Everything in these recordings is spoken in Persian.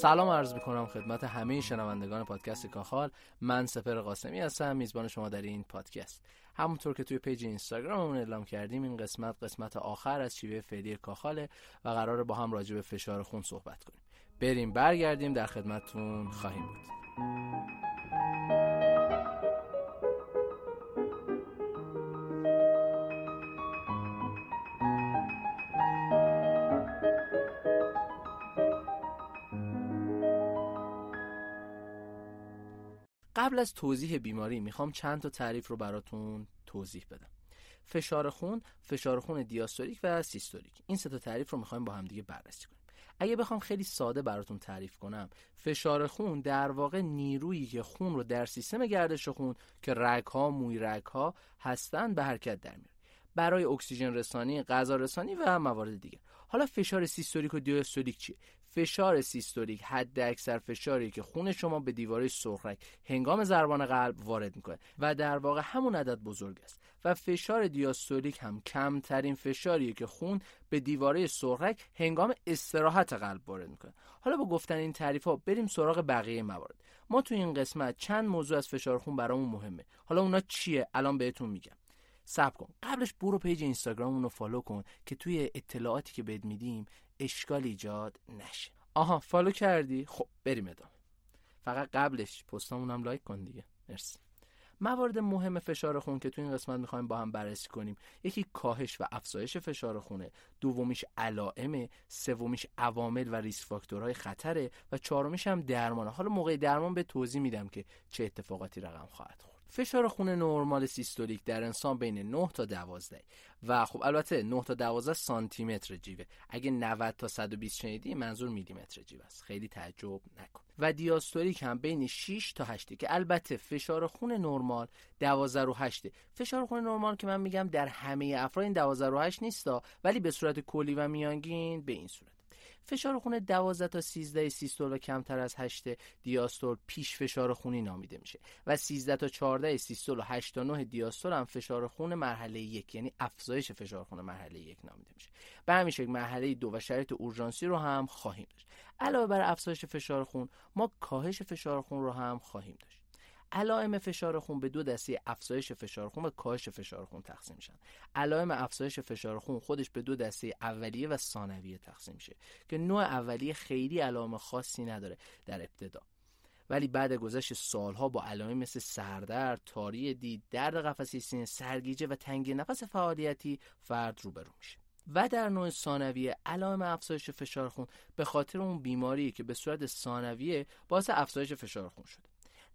سلام عرض می‌کنم خدمت همه شنوندگان پادکست کاخال. من سپر قاسمی هستم میزبان شما در این پادکست. همونطور که توی پیج اینستاگراممون اعلام کردیم این قسمت قسمت آخر از شیوه فعلی کاخاله و قرار با هم راجع به فشار خون صحبت کنیم. بریم برگردیم در خدمتتون خواهیم بود. قبل از توضیح بیماری می‌خوام چند تا تعریف رو براتون توضیح بدم فشار خون، فشار خون دیاستولیک و سیستولیک این سه تا تعریف رو می‌خوایم با هم دیگه بررسی کنیم اگه بخوام خیلی ساده براتون تعریف کنم فشار خون در واقع نیرویی که خون رو در سیستم گردش خون که رگ ها موی رگ ها هستن به حرکت در میاره برای اکسیژن رسانی، غذا رسانی و موارد دیگه. حالا فشار سیستولیک و دیاستولیک چیه؟ فشار سیستولیک حد اکثر فشاری که خون شما به دیواره سرخرگ هنگام ضربان قلب وارد می‌کنه و در واقع همون عدد بزرگ است. و فشار دیاستولیک هم کمترین فشاریه که خون به دیواره سرخرگ هنگام استراحت قلب وارد می‌کنه. حالا با گفتن این تعریف ها بریم سراغ بقیه موارد. ما تو این قسمت چند موضوع از فشار خون برامون مهمه. حالا اونا چیه؟ الان بهتون میگم. صبر کن. قبلش برو page اینستاگراممون رو follow کن که توی اطلاعاتی که بهت میدیم اشکال ایجاد نشه. آها follow کردی؟ خب بریم ادامه. فقط قبلش پستامون هم like کن دیگه. مرسی. موارد مهم فشار خون که تو این قسمت می‌خوایم با هم بررسی کنیم. یکی کاهش و افزایش فشار خونه دومیش علائم سومیش عوامل و risk factor های خطره و چهارمیش هم درمانه. حالا موقع درمان به توضیح میدم که چه اتفاقاتی رقم خواهد خورد. فشار خون نرمال سیستولیک در انسان بین 9 تا 12 و خب البته 9 تا 12 سانتی متر جیوه. اگه 90 تا 120 شنیدی منظور میلی متر جیوه است. خیلی تعجب نکن. و دیاستولیک هم بین 6 تا 8 که البته فشار خون نرمال 12 رو 8 فشار خون نرمال که من میگم در همه افراد این 12 رو 8 نیستا ولی به صورت کلی و میانگین به این صورت. فشار خون 12 تا 13 سیستول و کمتر از 8 دیاستول پیش فشار خونی نامیده میشه و 13 تا 14 سیستول و 8 تا 9 دیاستول هم فشار خون مرحله یک یعنی افزایش فشار خون مرحله یک نامیده میشه. به همین شکل مرحله دو و شرایط اورژانسی رو هم خواهیم داشت. علاوه بر افزایش فشار خون ما کاهش فشار خون رو هم خواهیم داشت. علائم فشار خون به دو دسته افزایش فشار خون و کاهش فشار خون تقسیم میشن. علائم افزایش فشار خون خودش به دو دسته اولیه و ثانویه تقسیم میشه که نوع اولیه خیلی علائم خاصی نداره در ابتدا. ولی بعد گذشت سالها با علائم مثل سردرد، تاری دید، درد قفسه سینه، سرگیجه و تنگی نفس فعالیتی فرد روبرو میشه. و در نوع ثانویه علائم افزایش فشار خون به خاطر اون بیماری که به صورت ثانویه باعث افزایش فشار خون شده.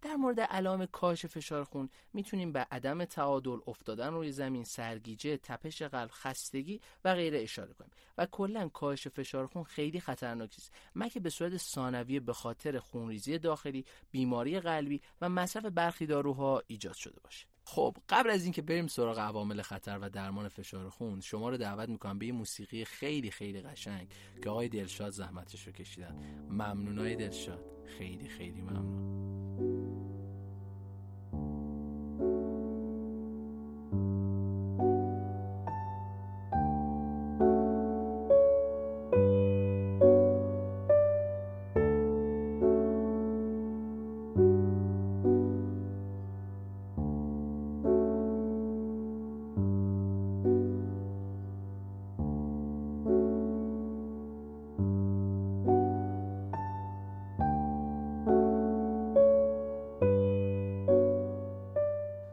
در مورد علائم کاهش فشار خون می‌تونیم به عدم تعادل افتادن روی زمین سرگیجه تپش قلب خستگی و غیره اشاره کنیم. و کلا کاهش فشار خون خیلی خطرناک است. مگه به صورت ثانویه به خاطر خونریزی داخلی بیماری قلبی و مصرف برخی داروها ایجاد شده باشه؟ خب قبل از اینکه بریم سراغ عوامل خطر و درمان فشار خون شما رو دعوت می‌کنم به یه موسیقی خیلی خیلی قشنگ که آقای دلشاد زحمتش رو کشیدن. ممنونای دلشاد. خیلی خیلی ممنون.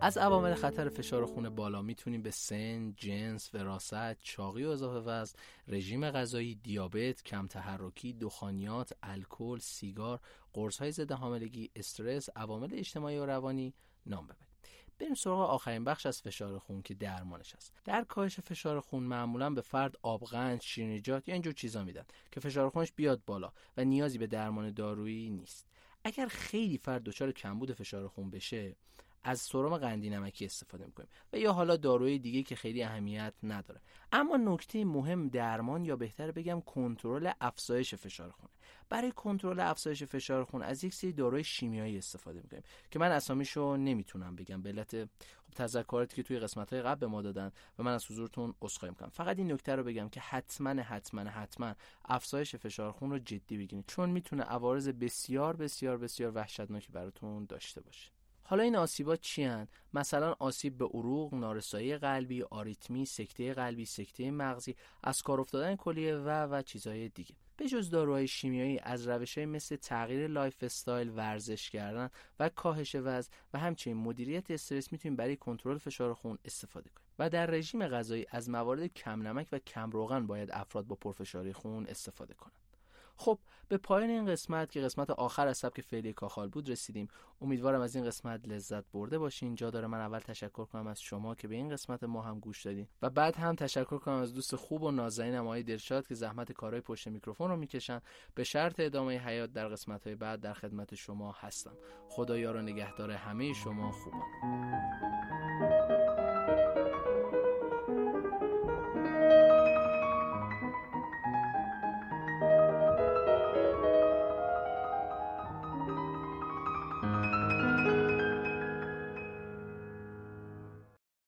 از عوامل خطر فشار خون بالا می‌تونیم به سن، جنس، وراثت، چاقی و اضافه وزن، رژیم غذایی، دیابت، کم تحرکی، دخانیات، الکل، سیگار، قرص‌های ضد حاملگی، استرس، عوامل اجتماعی و روانی نام ببریم. بریم سراغ آخرین بخش از فشار خون که درمانش است در کاهش فشار خون معمولا به فرد آبغند شیرینیجات یا اینجور چیزا میدن که فشار خونش بیاد بالا و نیازی به درمان دارویی نیست اگر خیلی فرد دچار کمبود فشار خون بشه از سرم قندی نمکی استفاده می‌کنیم و یا حالا داروی دیگه که خیلی اهمیت نداره. اما نکته مهم درمان یا بهتر بگم کنترل افزایش فشار خون برای کنترل افزایش فشار خون از یک سری داروی شیمیایی استفاده می‌کنیم که من اسامیشو نمی‌تونم بگم. به علت خب تذکراتی که توی قسمت های قبل به ما دادن و من از حضورتون عذرخواهی می‌کنم. فقط این نکته رو بگم که حتما حتما حتما افزایش فشار خون رو جدی بگیرید. چون می‌تونه عوارض بسیار بسیار بسیار وحشتناکی براتون داشته باشه. حالا این آسیبات چی هن؟ مثلا آسیب به عروق، نارسایی قلبی، آریتمی، سکته قلبی، سکته مغزی، از کار افتادن کلیه و و چیزهای دیگه. به جز داروهای شیمیایی از روش مثل تغییر lifestyle، ورزش کردن و کاهش وزن و همچنین مدیریت استرس می‌تونیم برای کنترل فشار خون استفاده کنیم. و در رژیم غذایی از موارد کم نمک و کم روغن باید افراد با پرفشاری خون استفاده کنند. خب به پایان این قسمت که قسمت آخر از سبک فعلی کاخال بود رسیدیم. امیدوارم از این قسمت لذت برده باشین. جا داره من اول تشکر کنم از شما که به این قسمت ما هم گوش دادین. و بعد هم تشکر کنم از دوست خوب و نازنینم آقای دلشاد که زحمت کارهای پشت میکروفون رو می‌کشن. به شرط ادامه حیات در قسمت های بعد در خدمت شما هستم. خدایا رو نگهدار همه شما خوبان.